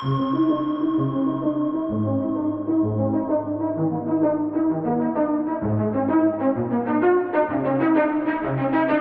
Thank you.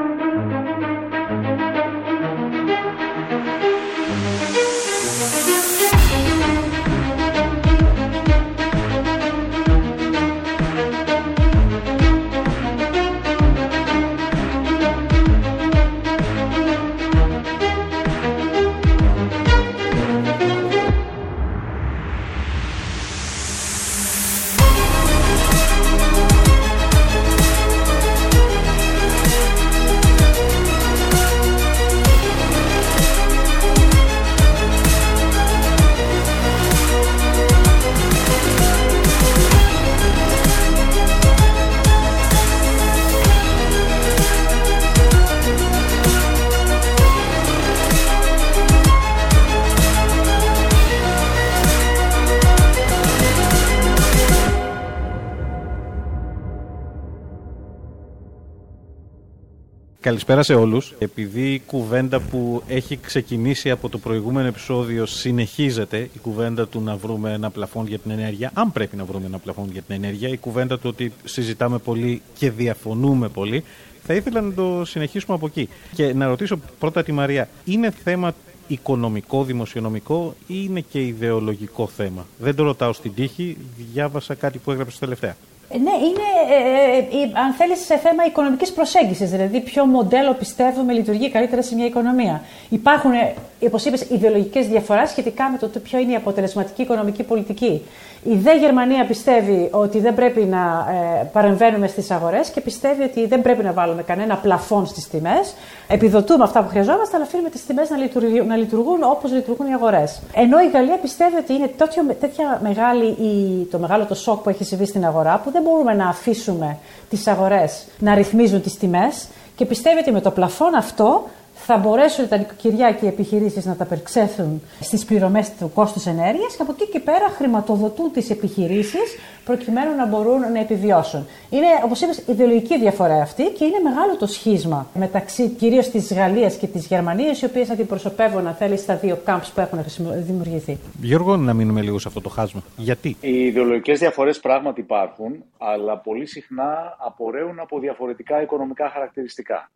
Καλησπέρα σε όλους. Επειδή η κουβέντα που έχει ξεκινήσει από το προηγούμενο επεισόδιο συνεχίζεται, η κουβέντα του να βρούμε ένα πλαφόν για την ενέργεια, αν πρέπει να βρούμε ένα πλαφόν για την ενέργεια, η κουβέντα του ότι συζητάμε πολύ και διαφωνούμε πολύ, θα ήθελα να το συνεχίσουμε από εκεί. Και να ρωτήσω πρώτα τη Μαρία, είναι θέμα οικονομικό, δημοσιονομικό ή είναι και ιδεολογικό θέμα; Δεν το ρωτάω στην τύχη, διάβασα κάτι που έγραψες τελευταία. Ε, ναι, είναι, ε, ε, αν θέλεις, σε θέμα οικονομικής προσέγγισης. Δηλαδή, ποιο μοντέλο πιστεύουμε λειτουργεί καλύτερα σε μια οικονομία. Υπάρχουν, όπως είπες, ιδεολογικές διαφορέ σχετικά με το ποιο είναι η αποτελεσματική οικονομική πολιτική. Η ΔΕ Γερμανία πιστεύει ότι δεν πρέπει να ε, παρεμβαίνουμε στις αγορές και πιστεύει ότι δεν πρέπει να βάλουμε κανένα πλαφόν στις τιμές. Επιδοτούμε αυτά που χρειαζόμαστε, αλλά αφήνουμε τις τιμές να λειτουργούν, να λειτουργούν όπως λειτουργούν οι αγορές. Ενώ η Γαλλία πιστεύει ότι είναι τέτοιο, τέτοια μεγάλη η, το μεγάλο το σοκ που έχει συμβεί στην αγορά, που δεν μπορούμε να αφήσουμε τις αγορές να ρυθμίζουν τις τιμές και πιστεύει ότι με το πλαφόν αυτό θα μπορέσουν τα νοικοκυριά και οι επιχειρήσεις να τα περξέθουν στις πληρωμές του κόστους ενέργειας και από εκεί και πέρα χρηματοδοτούν τις επιχειρήσεις προκειμένου να μπορούν να επιβιώσουν. Είναι, όπως είπες, ιδεολογική διαφορά αυτή και είναι μεγάλο το σχίσμα μεταξύ κυρίως της Γαλλίας και της Γερμανίας, οι οποίες αντιπροσωπεύουν, αν θέλεις, στα δύο κάμπ που έχουν δημιουργηθεί. Γιώργο, να μείνουμε λίγο σε αυτό το χάσμα. Γιατί; Οι ιδεολογικές διαφορές πράγματι υπάρχουν, αλλά πολύ συχνά απορρέουν από διαφορετικά οικονομικά χαρακτηριστικά.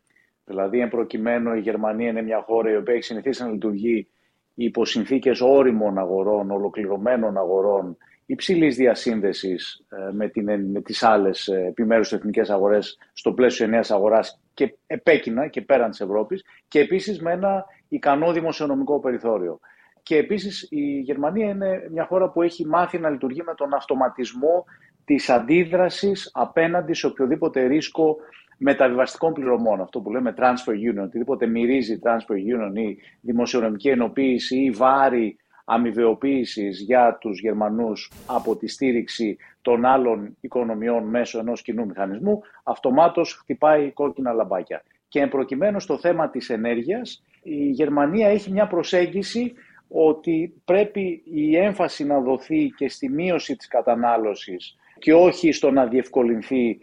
Δηλαδή, εν προκειμένου, η Γερμανία είναι μια χώρα η οποία έχει συνηθίσει να λειτουργεί υπό συνθήκες όριμων αγορών, ολοκληρωμένων αγορών, υψηλής διασύνδεσης ε, με, την, με τις άλλες επιμέρους εθνικές αγορές στο πλαίσιο ενέα αγοράς και επέκεινα και πέραν της Ευρώπης, και επίσης με ένα ικανό δημοσιονομικό περιθώριο. Και επίσης η Γερμανία είναι μια χώρα που έχει μάθει να λειτουργεί με τον αυτοματισμό της αντίδρασης απέναντι σε οποιοδήποτε ρίσκο μεταβιβαστικών πληρωμών, αυτό που λέμε transfer union, οτιδήποτε μυρίζει transfer union ή δημοσιονομική ενοποίηση ή βάρη αμοιβεοποίηση για τους Γερμανούς από τη στήριξη των άλλων οικονομιών μέσω ενός κοινού μηχανισμού, αυτομάτως χτυπάει κόκκινα λαμπάκια. Και εμπροκειμένου στο θέμα της ενέργειας, η Γερμανία έχει μια προσέγγιση ότι πρέπει η έμφαση να δοθεί και στη μείωση της κατανάλωσης και όχι στο να διευκολυνθεί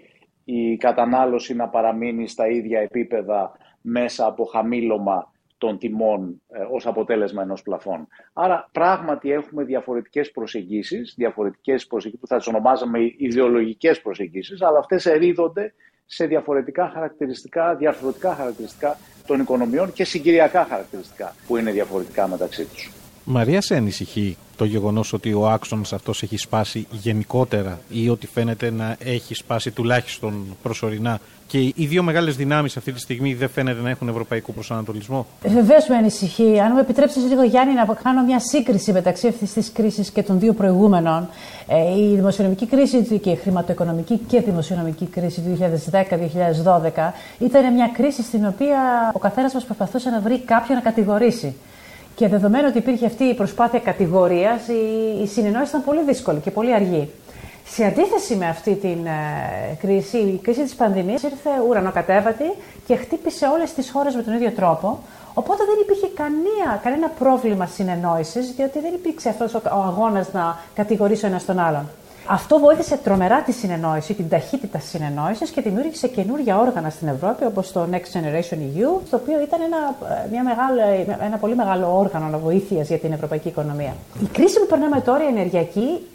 η κατανάλωση να παραμείνει στα ίδια επίπεδα μέσα από χαμήλωμα των τιμών ε, ως αποτέλεσμα ενός πλαφών. Άρα πράγματι έχουμε διαφορετικές προσεγγίσεις, διαφορετικές προσεγγίσεις που θα τις ονομάζαμε ιδεολογικές προσεγγίσεις, αλλά αυτές ερίδονται σε διαφορετικά χαρακτηριστικά, διαφορετικά χαρακτηριστικά των οικονομιών και συγκυριακά χαρακτηριστικά που είναι διαφορετικά μεταξύ τους. Μαρία, σε ανησυχεί το γεγονός ότι ο άξονας αυτός έχει σπάσει γενικότερα ή ότι φαίνεται να έχει σπάσει τουλάχιστον προσωρινά και οι δύο μεγάλες δυνάμεις αυτή τη στιγμή δεν φαίνεται να έχουν ευρωπαϊκό προσανατολισμό; Βεβαίως με ανησυχεί. Αν μου επιτρέψετε λίγο, Γιάννη, να κάνω μια σύγκριση μεταξύ αυτής της κρίσης και των δύο προηγούμενων. Ε, η δημοσιονομική κρίση και η χρηματοοικονομική και δημοσιονομική κρίση του 2010-2012 ήταν μια κρίση στην οποία ο καθένας μας προσπαθούσε να βρει κάποιον να κατηγορήσει. Και δεδομένου ότι υπήρχε αυτή η προσπάθεια κατηγορίας, η, η συνεννόηση ήταν πολύ δύσκολη και πολύ αργή. Σε αντίθεση με αυτή την ε, κρίση, η κρίση της πανδημίας ήρθε ουρανοκατέβατη και χτύπησε όλες τις χώρες με τον ίδιο τρόπο. Οπότε δεν υπήρχε κανένα, κανένα πρόβλημα συνεννόησης, διότι δεν υπήρξε αυτός ο, ο αγώνας να κατηγορήσει ο ένα τον άλλον. Αυτό βοήθησε τρομερά τη συνεννόηση, την ταχύτητα συνεννόησης και δημιούργησε καινούργια όργανα στην Ευρώπη, όπως το Next Generation EU, το οποίο ήταν ένα, μια μεγάλη, ένα πολύ μεγάλο όργανο βοήθεια για την ευρωπαϊκή οικονομία. Η κρίση που περνάμε τώρα, η ενεργειακή,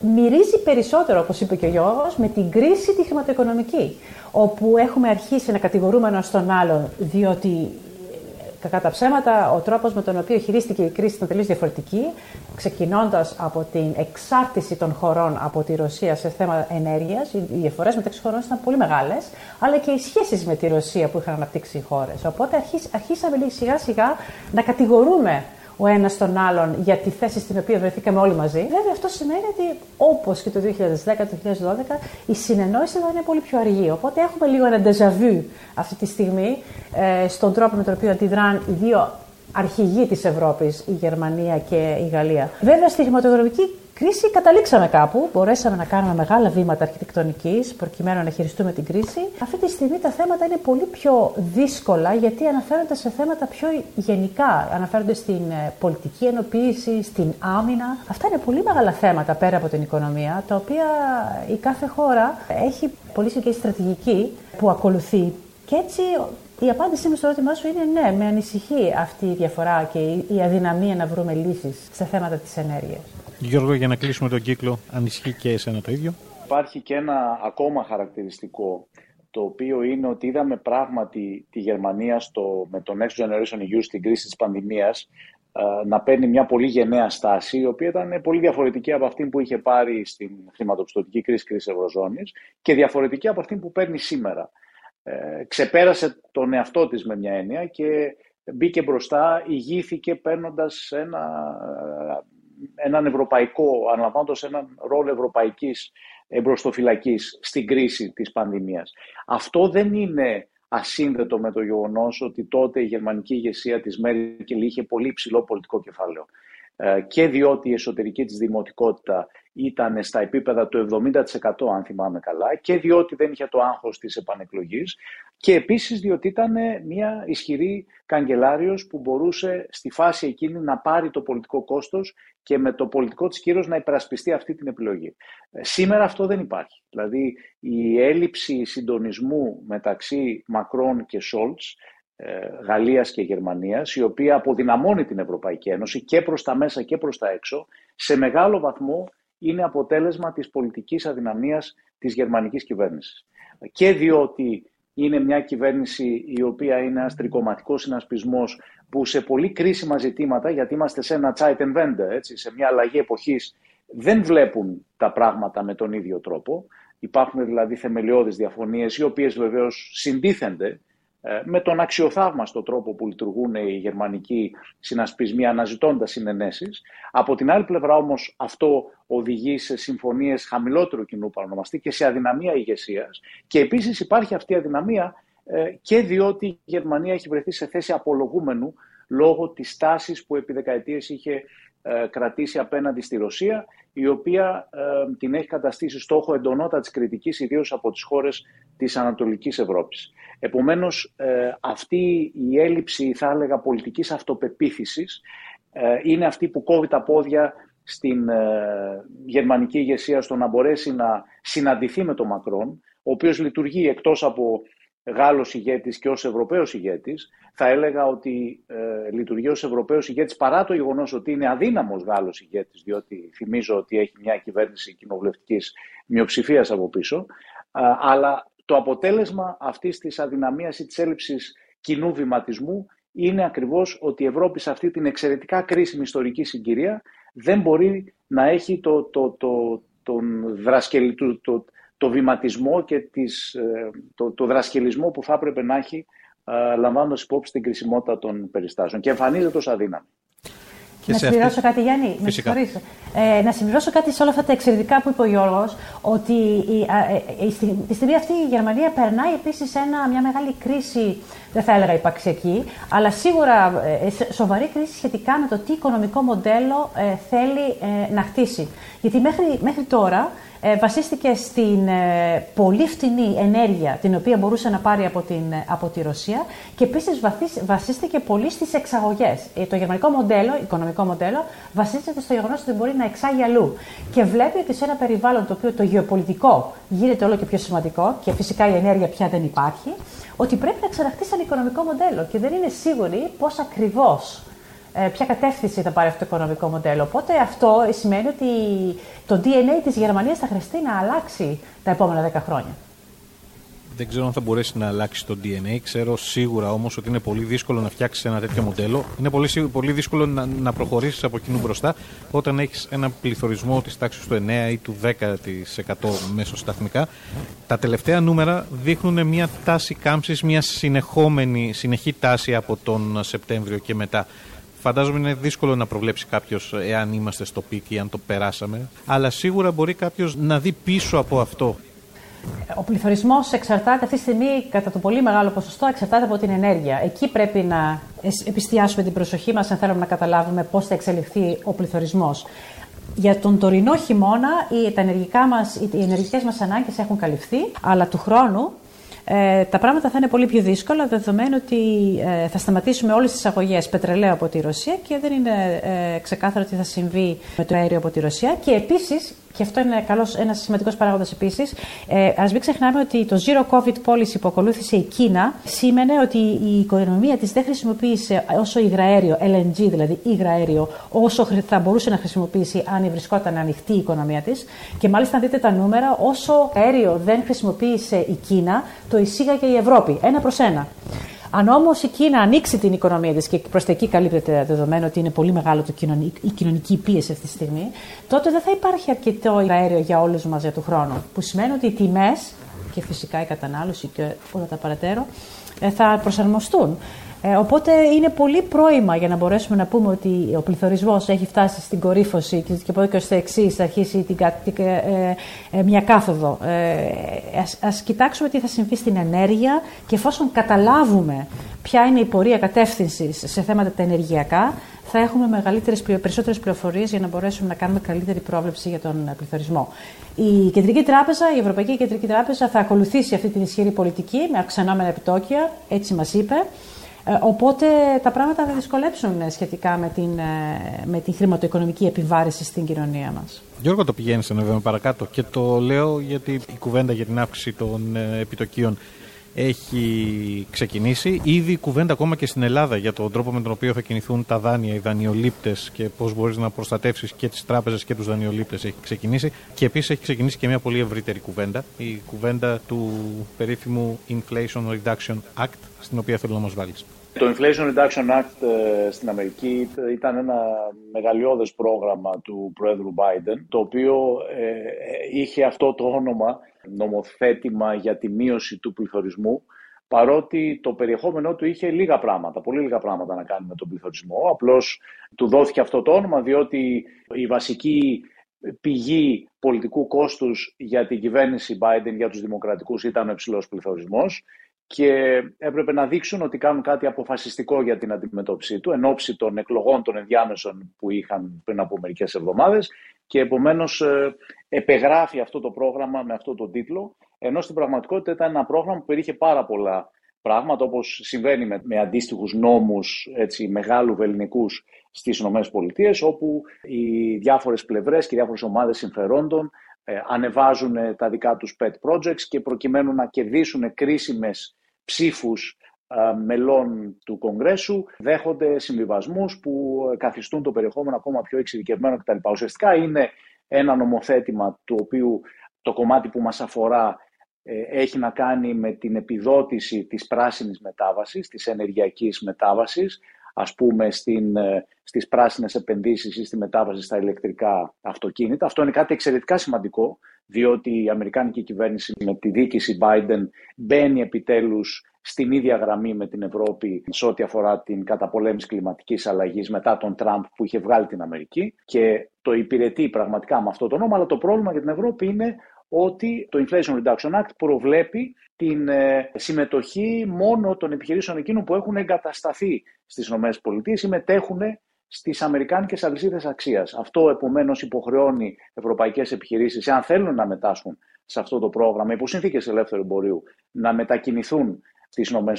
μυρίζει περισσότερο, όπως είπε και ο Γιώργος, με την κρίση τη χρηματοοικονομική. Όπου έχουμε αρχίσει να κατηγορούμε ένα τον άλλον, διότι Κακά τα ψέματα, ο τρόπος με τον οποίο χειρίστηκε η κρίση ήταν τελείως διαφορετική, ξεκινώντας από την εξάρτηση των χωρών από τη Ρωσία σε θέμα ενέργειας. Οι διαφορές μεταξύ χωρών ήταν πολύ μεγάλες, αλλά και οι σχέσεις με τη Ρωσία που είχαν αναπτύξει οι χώρες. Οπότε αρχίσαμε σιγά σιγά να κατηγορούμε ο ένας τον άλλον για τη θέση στην οποία βρεθήκαμε όλοι μαζί. Βέβαια, αυτό σημαίνει ότι όπως και το 2010-2012 η συνεννόηση θα είναι πολύ πιο αργή. Οπότε έχουμε λίγο ένα déjà αυτή τη στιγμή ε, στον τρόπο με τον οποίο αντιδράν οι δύο αρχηγοί της Ευρώπης, η Γερμανία και η Γαλλία. Βέβαια, στη χρηματογραφική κρίση καταλήξαμε κάπου. Μπορέσαμε να κάνουμε μεγάλα βήματα αρχιτεκτονικής προκειμένου να χειριστούμε την κρίση. Αυτή τη στιγμή τα θέματα είναι πολύ πιο δύσκολα γιατί αναφέρονται σε θέματα πιο γενικά. Αναφέρονται στην ε, πολιτική ενοποίηση, στην άμυνα. Αυτά είναι πολύ μεγάλα θέματα πέρα από την οικονομία, τα οποία η κάθε χώρα έχει πολύ συγκεκριμένη στρατηγική που ακολουθεί. Και έτσι η απάντησή μου στο ερώτημά σου είναι ναι, με ανησυχεί αυτή η διαφορά και η αδυναμία να βρούμε λύσεις σε θέματα της ενέργειας. Γιώργο, για να κλείσουμε τον κύκλο, ανησυχεί και εσένα το ίδιο. Υπάρχει και ένα ακόμα χαρακτηριστικό, το οποίο είναι ότι είδαμε πράγματι τη Γερμανία στο, με το Next Generation EU στην κρίση της πανδημίας ε, να παίρνει μια πολύ γενναία στάση, η οποία ήταν πολύ διαφορετική από αυτή που είχε πάρει στην χρηματοπιστωτική κρίση κρίση Ευρωζώνης και διαφορετική από αυτή που παίρνει σήμερα. Ε, ξεπέρασε τον εαυτό της με μια έννοια και μπήκε μπροστά, ηγήθηκε παίρνοντας ένα, έναν ευρωπαϊκό, αναλαμβάνοντας έναν ρόλο ευρωπαϊκής εμπροστοφυλακής στην κρίση της πανδημίας. Αυτό δεν είναι ασύνδετο με το γεγονός ότι τότε η γερμανική ηγεσία της Μέρκελ είχε πολύ ψηλό πολιτικό κεφάλαιο. Ε, και διότι η εσωτερική της δημοτικότητα ήταν στα επίπεδα του 70% αν θυμάμαι καλά και διότι δεν είχε το άγχος της επανεκλογής και επίσης διότι ήταν μια ισχυρή καγκελάριος που μπορούσε στη φάση εκείνη να πάρει το πολιτικό κόστος και με το πολιτικό της κύρος να υπερασπιστεί αυτή την επιλογή. Ε, σήμερα αυτό δεν υπάρχει. Δηλαδή η έλλειψη συντονισμού μεταξύ Μακρόν και Σόλτς ε, Γαλλίας και Γερμανίας, η οποία αποδυναμώνει την Ευρωπαϊκή Ένωση και προς τα μέσα και προς τα έξω, σε μεγάλο βαθμό είναι αποτέλεσμα της πολιτικής αδυναμίας της γερμανικής κυβέρνησης. Και διότι είναι μια κυβέρνηση η οποία είναι ένας τρικοματικός συνασπισμός που σε πολύ κρίσιμα ζητήματα, γιατί είμαστε σε ένα Zeitenwende, έτσι, σε μια αλλαγή εποχής, δεν βλέπουν τα πράγματα με τον ίδιο τρόπο. Υπάρχουν δηλαδή θεμελιώδεις διαφωνίες, οι οποίες βεβαίως συντίθενται ε, με τον αξιοθαύμαστο τρόπο που λειτουργούν οι γερμανικοί συνασπισμοί αναζητώντας συνενέσεις. Από την άλλη πλευρά όμως αυτό οδηγεί σε συμφωνίες χαμηλότερου κοινού παρονομαστή και σε αδυναμία ηγεσίας. Και επίσης υπάρχει αυτή η αδυναμία ε, και διότι η Γερμανία έχει βρεθεί σε θέση απολογούμενου λόγω της τάσης που επί δεκαετίες είχε ε, κρατήσει απέναντι στη Ρωσία, η οποία την έχει καταστήσει στόχο εντονότατης κριτικής, ιδίως από τις χώρες της Ανατολικής Ευρώπης. Επομένως, ε, αυτή η έλλειψη, θα έλεγα, πολιτικής αυτοπεποίθησης ε, είναι αυτή που κόβει τα πόδια στην ε, γερμανική ηγεσία στο να μπορέσει να συναντηθεί με τον Μακρόν, ο οποίος λειτουργεί εκτός από Γάλλος ηγέτης και ως Ευρωπαίος ηγέτης. Θα έλεγα ότι ε, λειτουργεί ως Ευρωπαίος ηγέτης παρά το γεγονός ότι είναι αδύναμος Γάλλος ηγέτης, διότι θυμίζω ότι έχει μια κυβέρνηση κοινοβουλευτικής μειοψηφίας από πίσω. αλλά το αποτέλεσμα αυτής της αδυναμίας ή της έλλειψης κοινού βηματισμού είναι ακριβώς ότι η Ευρώπη σε αυτή την εξαιρετικά κρίσιμη ιστορική συγκυρία δεν μπορεί να έχει το, το, το, τον το, το, βηματισμό και τις, ε, το, το δρασκελισμό που θα έπρεπε να έχει ε, λαμβάνοντας υπόψη την κρισιμότητα των περιστάσεων και εμφανίζεται ως αδύναμη να συμπληρώσω κάτι, Γιάννη. Φυσικά. Με ε, να συμπληρώσω κάτι σε όλα αυτά τα εξαιρετικά που είπε ο Γιώργος, ότι η, ε, ε, τη στιγμή αυτή η Γερμανία περνάει επίσης μια μεγάλη κρίση δεν θα έλεγα υπαρξιακή, αλλά σίγουρα ε, σοβαρή κρίση σχετικά με το τι οικονομικό μοντέλο ε, θέλει ε, να χτίσει. Γιατί μέχρι, μέχρι τώρα ε, βασίστηκε στην ε, πολύ φτηνή ενέργεια την οποία μπορούσε να πάρει από, την, ε, από τη Ρωσία και επίσης βασίστηκε πολύ στις εξαγωγές. το γερμανικό μοντέλο, οικονομικό μοντέλο, βασίζεται στο γεγονός ότι μπορεί να εξάγει αλλού και βλέπει ότι σε ένα περιβάλλον το οποίο το γεωπολιτικό γίνεται όλο και πιο σημαντικό και φυσικά η ενέργεια πια δεν υπάρχει, ότι πρέπει να ξαναχτίσει ένα οικονομικό μοντέλο και δεν είναι σίγουροι πώς ακριβώς ε, ποια κατεύθυνση θα πάρει αυτό το οικονομικό μοντέλο. Οπότε αυτό σημαίνει ότι το DNA της Γερμανίας θα χρειαστεί να αλλάξει τα επόμενα 10 χρόνια. Δεν ξέρω αν θα μπορέσει να αλλάξει το DNA. Ξέρω σίγουρα όμως ότι είναι πολύ δύσκολο να φτιάξεις ένα τέτοιο μοντέλο. Είναι πολύ, πολύ δύσκολο να, να προχωρήσεις από κοινού μπροστά όταν έχεις ένα πληθωρισμό της τάξης του 9 ή του 10% μεσοσταθμικά. Τα τελευταία νούμερα δείχνουν μια τάση κάμψης, μια συνεχόμενη, συνεχή τάση από τον Σεπτέμβριο και μετά. Φαντάζομαι είναι δύσκολο να προβλέψει κάποιος εάν είμαστε στο peak ή αν το περάσαμε. Αλλά σίγουρα μπορεί κάποιος να δει πίσω από αυτό. Ο πληθωρισμός εξαρτάται αυτή τη στιγμή κατά το πολύ μεγάλο ποσοστό εξαρτάται από την ενέργεια. Εκεί πρέπει να επιστιάσουμε την προσοχή μας αν θέλουμε να καταλάβουμε πώς θα εξελιχθεί ο πληθωρισμός. Για τον τωρινό χειμώνα οι, τα ενεργικά μας, οι ενεργικές μας ανάγκες έχουν καλυφθεί, αλλά του χρόνου ε, τα πράγματα θα είναι πολύ πιο δύσκολα δεδομένου ότι ε, θα σταματήσουμε όλες τις αγωγές πετρελαίου από τη Ρωσία και δεν είναι ε, ξεκάθαρο τι θα συμβεί με το αέριο από τη Ρωσία και επίσης και αυτό είναι καλός, ένας σημαντικός παράγοντας επίσης. Ε, ας μην ξεχνάμε ότι το Zero Covid Policy που ακολούθησε η Κίνα σήμαινε ότι η οικονομία της δεν χρησιμοποίησε όσο υγραέριο, LNG δηλαδή υγραέριο, όσο θα μπορούσε να χρησιμοποιήσει αν βρισκόταν ανοιχτή η οικονομία της. Και μάλιστα αν δείτε τα νούμερα, όσο αέριο δεν χρησιμοποίησε η Κίνα, το εισήγαγε η Ευρώπη, ένα προς ένα. Αν όμως η Κίνα ανοίξει την οικονομία της και προς τα εκεί καλύπτεται δεδομένου ότι είναι πολύ μεγάλο το η κοινωνική πίεση αυτή τη στιγμή, τότε δεν θα υπάρχει αρκετό αέριο για όλους μας για του χρόνου. Που σημαίνει ότι οι τιμές και φυσικά η κατανάλωση και όλα τα παρατέρω ε, θα προσαρμοστούν. Ε, οπότε είναι πολύ πρόημα για να μπορέσουμε να πούμε ότι ο πληθωρισμός έχει φτάσει στην κορύφωση και από εδώ και στο εξής θα αρχίσει την, ε, ε, μια κάθοδο. Ε, ας, ας κοιτάξουμε τι θα συμβεί στην ενέργεια και εφόσον καταλάβουμε ποια είναι η πορεία κατεύθυνσης σε θέματα τα ενεργειακά, θα έχουμε μεγαλύτερες, περισσότερες πληροφορίες για να μπορέσουμε να κάνουμε καλύτερη πρόβλεψη για τον πληθωρισμό. Η Κεντρική Τράπεζα, η Ευρωπαϊκή Κεντρική Τράπεζα θα ακολουθήσει αυτή την ισχυρή πολιτική με αυξανόμενα επιτόκια, έτσι μας είπε. Ε, οπότε τα πράγματα θα δυσκολέψουν σχετικά με την, ε, με την χρηματοοικονομική επιβάρηση στην κοινωνία μας. Γιώργο, το πηγαίνεις ένα βήμα παρακάτω και το λέω γιατί η κουβέντα για την αύξηση των ε, επιτοκίων έχει ξεκινήσει. Ήδη κουβέντα ακόμα και στην Ελλάδα για τον τρόπο με τον οποίο θα κινηθούν τα δάνεια, οι δανειολήπτες και πώς μπορείς να προστατεύσεις και τις τράπεζες και τους δανειολήπτες έχει ξεκινήσει. Και επίσης έχει ξεκινήσει και μια πολύ ευρύτερη κουβέντα, η κουβέντα του περίφημου Inflation Reduction Act, στην οποία θέλω να μας βάλεις. Το Inflation Reduction Act ε, στην Αμερική ήταν ένα μεγαλειώδες πρόγραμμα του Πρόεδρου Biden, το οποίο ε, είχε αυτό το όνομα νομοθέτημα για τη μείωση του πληθωρισμού, παρότι το περιεχόμενό του είχε λίγα πράγματα, πολύ λίγα πράγματα να κάνει με τον πληθωρισμό. Απλώς του δόθηκε αυτό το όνομα, διότι η βασική πηγή πολιτικού κόστους για την κυβέρνηση Biden, για τους δημοκρατικούς, ήταν ο υψηλός πληθωρισμός και έπρεπε να δείξουν ότι κάνουν κάτι αποφασιστικό για την αντιμετώπιση του εν ώψη των εκλογών των ενδιάμεσων που είχαν πριν από μερικές εβδομάδες. Και επομένως ε, επεγράφει αυτό το πρόγραμμα με αυτό το τίτλο ενώ στην πραγματικότητα ήταν ένα πρόγραμμα που περιείχε πάρα πολλά πράγματα όπως συμβαίνει με, με αντίστοιχους νόμους έτσι, μεγάλους βεληνικούς στις ΗΠΑ όπου οι διάφορες πλευρές και οι διάφορες ομάδες συμφερόντων ε, ανεβάζουν τα δικά τους pet projects και προκειμένου να κερδίσουν κρίσιμες ψήφους μελών του Κογκρέσου δέχονται συμβιβασμούς που καθιστούν το περιεχόμενο ακόμα πιο εξειδικευμένο κτλ. Ουσιαστικά είναι ένα νομοθέτημα του οποίου το κομμάτι που μας αφορά ε, έχει να κάνει με την επιδότηση της πράσινης μετάβασης, της ενεργειακής μετάβασης, ας πούμε στην, ε, στις πράσινες επενδύσεις ή στη μετάβαση στα ηλεκτρικά αυτοκίνητα. Αυτό είναι κάτι εξαιρετικά σημαντικό, διότι η Αμερικάνικη κυβέρνηση με τη δίκηση Biden μπαίνει επιτέλους στην ίδια γραμμή με την Ευρώπη σε ό,τι αφορά την καταπολέμηση κλιματικής αλλαγής μετά τον Τραμπ που είχε βγάλει την Αμερική και το υπηρετεί πραγματικά με αυτό το νόμο, αλλά το πρόβλημα για την Ευρώπη είναι ότι το Inflation Reduction Act προβλέπει την ε, συμμετοχή μόνο των επιχειρήσεων εκείνων που έχουν εγκατασταθεί στις ΗΠΑ ή μετέχουν στις Αμερικάνικες αλυσίδες αξίας. Αυτό επομένως υποχρεώνει ευρωπαϊκές επιχειρήσεις, εάν θέλουν να μετάσχουν σε αυτό το πρόγραμμα υπό συνθήκες ελεύθερου εμπορίου, να μετακινηθούν στις ΗΠΑ,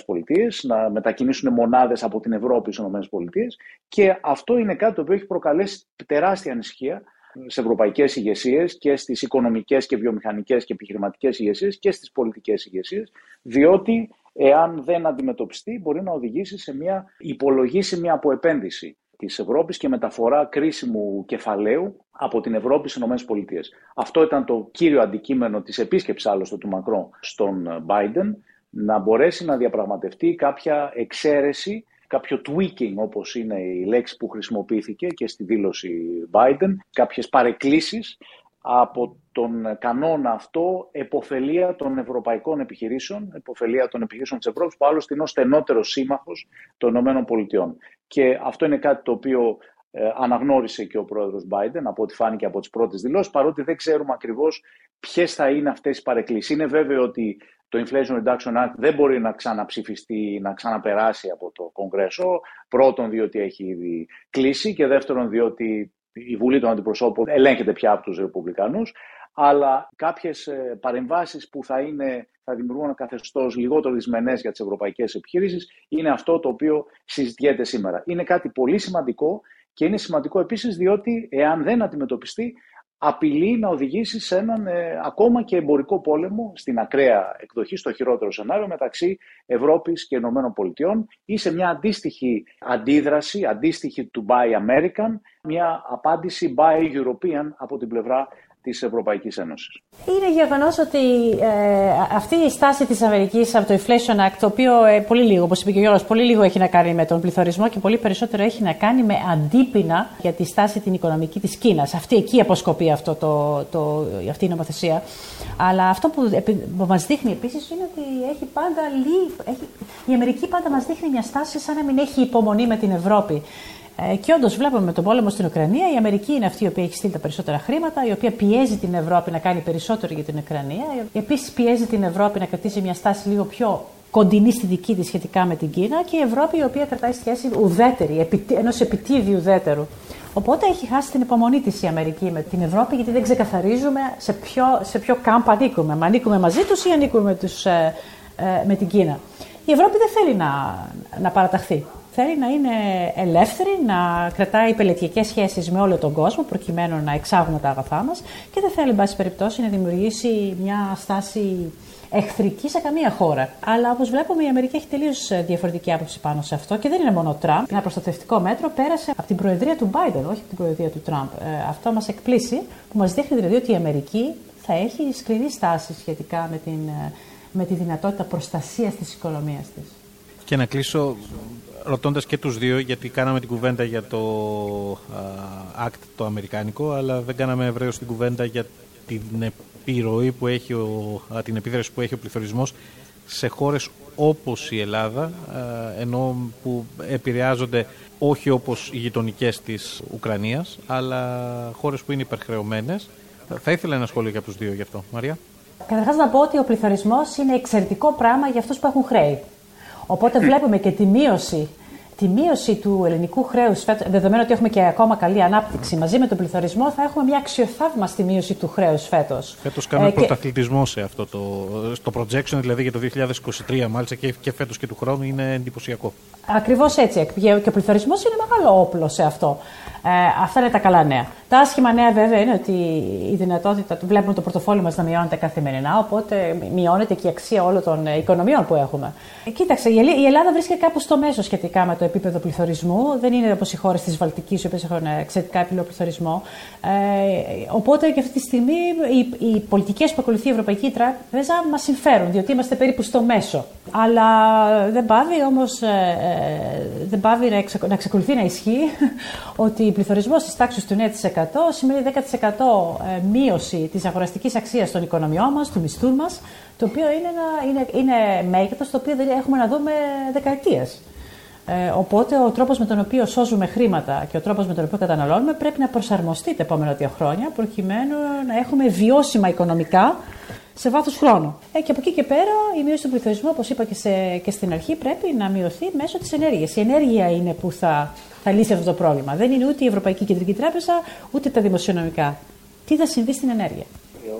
να μετακινήσουν μονάδες από την Ευρώπη στις ΗΠΑ. Και αυτό είναι κάτι το οποίο έχει προκαλέσει τεράστια ανησυχία σε ευρωπαϊκές ηγεσίες και στις οικονομικές και βιομηχανικές και επιχειρηματικές ηγεσίες και στις πολιτικές ηγεσίες, διότι εάν δεν αντιμετωπιστεί, μπορεί να οδηγήσει σε μια υπολογίσιμη αποεπένδυση της Ευρώπης και μεταφορά κρίσιμου κεφαλαίου από την Ευρώπη στις ΗΠΑ. Αυτό ήταν το κύριο αντικείμενο της επίσκεψης άλλωστε του Μακρόν στον Biden, να μπορέσει να διαπραγματευτεί κάποια εξαίρεση, κάποιο tweaking όπως είναι η λέξη που χρησιμοποιήθηκε και στη δήλωση Biden, κάποιες παρεκκλήσεις από τον κανόνα αυτό εποφελία των ευρωπαϊκών επιχειρήσεων, εποφελία των επιχειρήσεων της Ευρώπης, που άλλωστε είναι ο στενότερος σύμμαχος των ΗΠΑ. Και αυτό είναι κάτι το οποίο ε, αναγνώρισε και ο πρόεδρος Biden, από ό,τι φάνηκε από τις πρώτες δηλώσεις, παρότι δεν ξέρουμε ακριβώς ποιες θα είναι αυτές οι παρεκκλήσεις. Είναι βέβαιο ότι το Inflation Reduction Act δεν μπορεί να ξαναψηφιστεί, να ξαναπεράσει από το Κογκρέσο. Πρώτον, διότι έχει ήδη κλείσει και δεύτερον, διότι η Βουλή των Αντιπροσώπων ελέγχεται πια από τους Ρεπουμπλικανούς. Αλλά κάποιες παρεμβάσεις που θα, είναι, θα δημιουργούν ένα καθεστώς λιγότερο δυσμενές για τις ευρωπαϊκές επιχειρήσεις είναι αυτό το οποίο συζητιέται σήμερα. Είναι κάτι πολύ σημαντικό και είναι σημαντικό επίσης διότι εάν δεν αντιμετωπιστεί απειλεί να οδηγήσει σε έναν ε, ακόμα και εμπορικό πόλεμο στην ακραία εκδοχή, στο χειρότερο σενάριο μεταξύ Ευρώπης και Ηνωμένων Πολιτειών ή σε μια αντίστοιχη αντίδραση, αντίστοιχη του Buy American, μια απάντηση Buy European από την πλευρά της Ευρωπαϊκής Ένωσης. Είναι γεγονός ότι ε, αυτή η στάση της Αμερικής από το Inflation Act, το οποίο ε, πολύ λίγο, όπως είπε και ο Γιώργος, πολύ λίγο έχει να κάνει με τον πληθωρισμό και πολύ περισσότερο έχει να κάνει με αντίπεινα για τη στάση την οικονομική της Κίνας. Αυτή εκεί αποσκοπεί αυτό το, το, αυτή η νομοθεσία. Αλλά αυτό που, που μας δείχνει επίσης είναι ότι έχει πάντα έχει, η Αμερική πάντα μας δείχνει μια στάση σαν να μην έχει υπομονή με την Ευρώπη. Ε, και όντως βλέπουμε με τον πόλεμο στην Ουκρανία, η Αμερική είναι αυτή η οποία έχει στείλει τα περισσότερα χρήματα, η οποία πιέζει την Ευρώπη να κάνει περισσότερο για την Ουκρανία. Επίσης πιέζει την Ευρώπη να κρατήσει μια στάση λίγο πιο κοντινή στη δική της σχετικά με την Κίνα και η Ευρώπη η οποία κρατάει σχέση ουδέτερη, ενός επιτίδιου ουδέτερου. Οπότε έχει χάσει την υπομονή της η Αμερική με την Ευρώπη, γιατί δεν ξεκαθαρίζουμε σε ποιο, σε ποιο κάμπ ανήκουμε. Μα ανήκουμε μαζί τους ή ανήκουμε τους, ε, ε, με την Κίνα. Η Ευρώπη δεν θέλει να, να παραταχθεί θέλει να είναι ελεύθερη, να κρατάει πελετειακές σχέσεις με όλο τον κόσμο προκειμένου να εξάγουμε τα αγαθά μας και δεν θέλει, εν πάση περιπτώσει, να δημιουργήσει μια στάση εχθρική σε καμία χώρα. Αλλά όπως βλέπουμε, η Αμερική έχει τελείως διαφορετική άποψη πάνω σε αυτό και δεν είναι μόνο ο Τραμπ. Ένα προστατευτικό μέτρο πέρασε από την προεδρία του Biden, όχι από την προεδρία του Τραμπ. Ε, αυτό μας εκπλήσει, που μας δείχνει δηλαδή ότι η Αμερική θα έχει σκληρή στάση σχετικά με, την, ε, με τη δυνατότητα προστασίας της οικονομίας της. Και να κλείσω ρωτώντας και τους δύο, γιατί κάναμε την κουβέντα για το act το αμερικάνικο, αλλά δεν κάναμε ευρέως την κουβέντα για την επιρροή που έχει ο, την επίδραση που έχει ο πληθωρισμός σε χώρες όπως η Ελλάδα, ενώ που επηρεάζονται όχι όπως οι γειτονικές της Ουκρανίας, αλλά χώρες που είναι υπερχρεωμένες. Θα ήθελα ένα σχόλιο για τους δύο γι' αυτό. Μαρία. Καταρχάς να πω ότι ο πληθωρισμός είναι εξαιρετικό πράγμα για αυτούς που έχουν χρέη. Οπότε βλέπουμε και τη μείωση τη μείωση του ελληνικού χρέους, δεδομένου ότι έχουμε και ακόμα καλή ανάπτυξη μαζί με τον πληθωρισμό, θα έχουμε μια αξιοθαύμαστη μείωση του χρέους φέτος. Φέτος κάνουμε ε, πρωταθλητισμό σε αυτό το στο projection, δηλαδή για το 2023, μάλιστα και, και φέτος και του χρόνου είναι εντυπωσιακό. Ακριβώς έτσι. Και ο πληθωρισμός είναι μεγάλο όπλο σε αυτό. Ε, αυτά είναι τα καλά νέα. Τα άσχημα νέα βέβαια είναι ότι η δυνατότητα, βλέπουμε το πορτοφόλι μας να μειώνεται καθημερινά, οπότε μειώνεται και η αξία όλων των οικονομιών που έχουμε. Ε, κοίταξε, η Ελλάδα βρίσκεται κάπου στο μέσο σχετικά με το επίπεδο πληθωρισμού. Δεν είναι όπως οι χώρες της Βαλτικής, οι οποίες έχουν εξαιρετικά υψηλό πληθωρισμό. Ε, οπότε και αυτή τη στιγμή οι, οι πολιτικές που ακολουθεί η Ευρωπαϊκή Τράπεζα μας συμφέρουν, διότι είμαστε περίπου στο μέσο. Αλλά δεν πάβει όμως ε, δεν πάβει να, να εξακολουθεί να ισχύει ότι η πληθωρισμός της τάξης του 9% σημαίνει 10% ε, μείωση της αγοραστικής αξίας των οικονομιών μας, του μισθού μας, το οποίο είναι, ένα, είναι, είναι μέγεθος το οποίο δεν έχουμε να δούμε δεκαετίες. Ε, οπότε ο τρόπος με τον οποίο σώζουμε χρήματα και ο τρόπος με τον οποίο καταναλώνουμε πρέπει να προσαρμοστεί τα επόμενα δύο χρόνια προκειμένου να έχουμε βιώσιμα οικονομικά σε βάθος χρόνου. Ε, και από εκεί και πέρα η μείωση του πληθωρισμού, όπως είπα και, σε, και στην αρχή, πρέπει να μειωθεί μέσω της ενέργειας. Η ενέργεια είναι που θα, θα λύσει αυτό το πρόβλημα. Δεν είναι ούτε η Ευρωπαϊκή Κεντρική Τράπεζα, ούτε τα δημοσιονομικά. Τι θα συμβεί στην ενέργεια;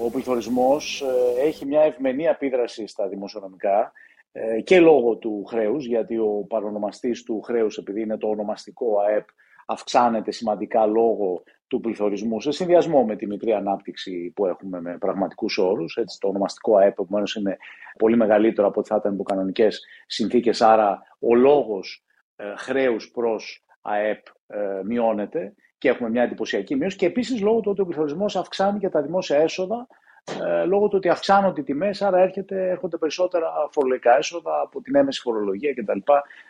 Ο πληθωρισμός ε, έχει μια ευμενή επίδραση στα δημοσιονομικά ε, και λόγω του χρέους, γιατί ο παρονομαστής του χρέους, επειδή είναι το ονομαστικό ΑΕΠ, αυξάνεται σημαντικά λόγω του πληθωρισμού σε συνδυασμό με τη μικρή ανάπτυξη που έχουμε με πραγματικούς όρους. Έτσι, το ονομαστικό ΑΕΠ επομένως είναι πολύ μεγαλύτερο από ό,τι θα ήταν υπό κανονικές συνθήκες, άρα ο λόγος ε, χρέους προς ΑΕΠ ε, μειώνεται και έχουμε μια εντυπωσιακή μείωση και επίσης λόγω του ότι ο πληθωρισμός αυξάνει και τα δημόσια έσοδα ε, λόγω του ότι αυξάνονται οι τιμές, άρα έρχεται, έρχονται περισσότερα φορολογικά έσοδα από την έμεση φορολογία κτλ.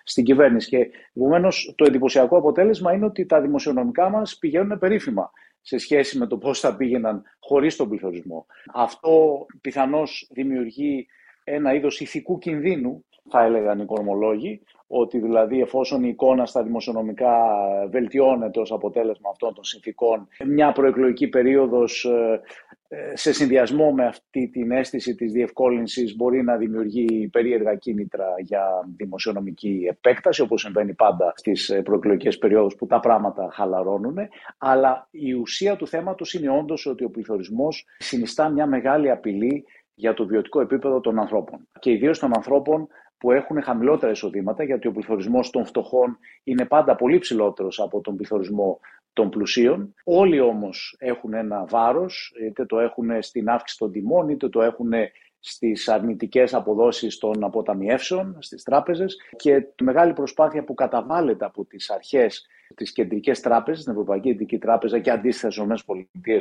στην κυβέρνηση. Και επομένως το εντυπωσιακό αποτέλεσμα είναι ότι τα δημοσιονομικά μας πηγαίνουν περίφημα σε σχέση με το πώς θα πήγαιναν χωρίς τον πληθωρισμό. Αυτό πιθανώς δημιουργεί ένα είδος ηθικού κινδύνου, θα έλεγαν οι οικονομολόγοι, ότι δηλαδή εφόσον η εικόνα στα δημοσιονομικά βελτιώνεται ως αποτέλεσμα αυτών των συνθήκων, μια προεκλογική περίοδος ε, σε συνδυασμό με αυτή την αίσθηση της διευκόλυνσης μπορεί να δημιουργεί περίεργα κίνητρα για δημοσιονομική επέκταση, όπως συμβαίνει πάντα στις προεκλογικές περιόδους που τα πράγματα χαλαρώνουν. Αλλά η ουσία του θέματος είναι όντως ότι ο πληθωρισμός συνιστά μια μεγάλη απειλή για το βιωτικό επίπεδο των ανθρώπων. Και ιδίως των ανθρώπων που έχουν χαμηλότερα εισοδήματα, γιατί ο πληθωρισμός των φτωχών είναι πάντα πολύ ψηλότερος από τον πληθωρισμό των πλουσίων. Όλοι όμως έχουν ένα βάρος, είτε το έχουν στην αύξηση των τιμών, είτε το έχουν στις αρνητικές αποδόσεις των αποταμιεύσεων, στις τράπεζες και τη μεγάλη προσπάθεια που καταβάλλεται από τις αρχές τις κεντρικές τράπεζες, την Ευρωπαϊκή Κεντρική Τράπεζα και αντίστοιχα στις ΗΠΑ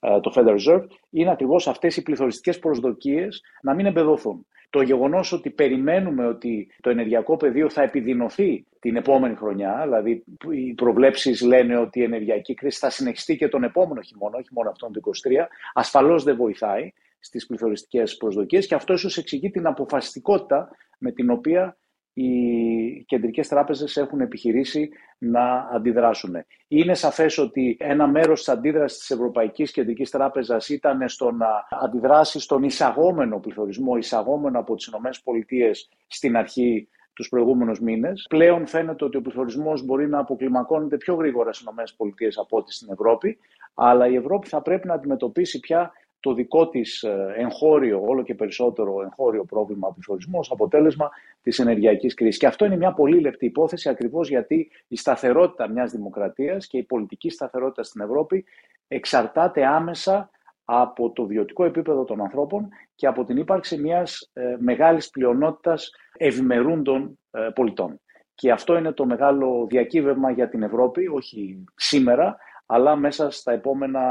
ε, το Federal Reserve, είναι ακριβώς αυτές οι πληθωριστικές προσδοκίες να μην εμπεδοθούν το γεγονός ότι περιμένουμε ότι το ενεργειακό πεδίο θα επιδεινωθεί την επόμενη χρονιά, δηλαδή οι προβλέψεις λένε ότι η ενεργειακή κρίση θα συνεχιστεί και τον επόμενο χειμώνα, όχι μόνο αυτόν τον 23, ασφαλώς δεν βοηθάει στις πληθωριστικές προσδοκίες και αυτός ίσως εξηγεί την αποφασιστικότητα με την οποία οι κεντρικές τράπεζες έχουν επιχειρήσει να αντιδράσουν. Είναι σαφές ότι ένα μέρος της αντίδρασης της Ευρωπαϊκής Κεντρικής Τράπεζας ήταν στο να αντιδράσει στον εισαγόμενο πληθωρισμό, εισαγόμενο από τις ΗΠΑ στην αρχή τους προηγούμενους μήνες. Πλέον φαίνεται ότι ο πληθωρισμός μπορεί να αποκλιμακώνεται πιο γρήγορα στις ΗΠΑ από ό,τι στην Ευρώπη, αλλά η Ευρώπη θα πρέπει να αντιμετωπίσει πια το δικό της ε, εγχώριο, όλο και περισσότερο εγχώριο πρόβλημα πληθωρισμού ως αποτέλεσμα της ενεργειακής κρίσης. Και αυτό είναι μια πολύ λεπτή υπόθεση ακριβώς γιατί η σταθερότητα μιας δημοκρατίας και η πολιτική σταθερότητα στην Ευρώπη εξαρτάται άμεσα από το βιωτικό επίπεδο των ανθρώπων και από την ύπαρξη μιας ε, μεγάλης πλειονότητας ευημερούντων ε, πολιτών. Και αυτό είναι το μεγάλο διακύβευμα για την Ευρώπη, όχι σήμερα, αλλά μέσα στα επόμενα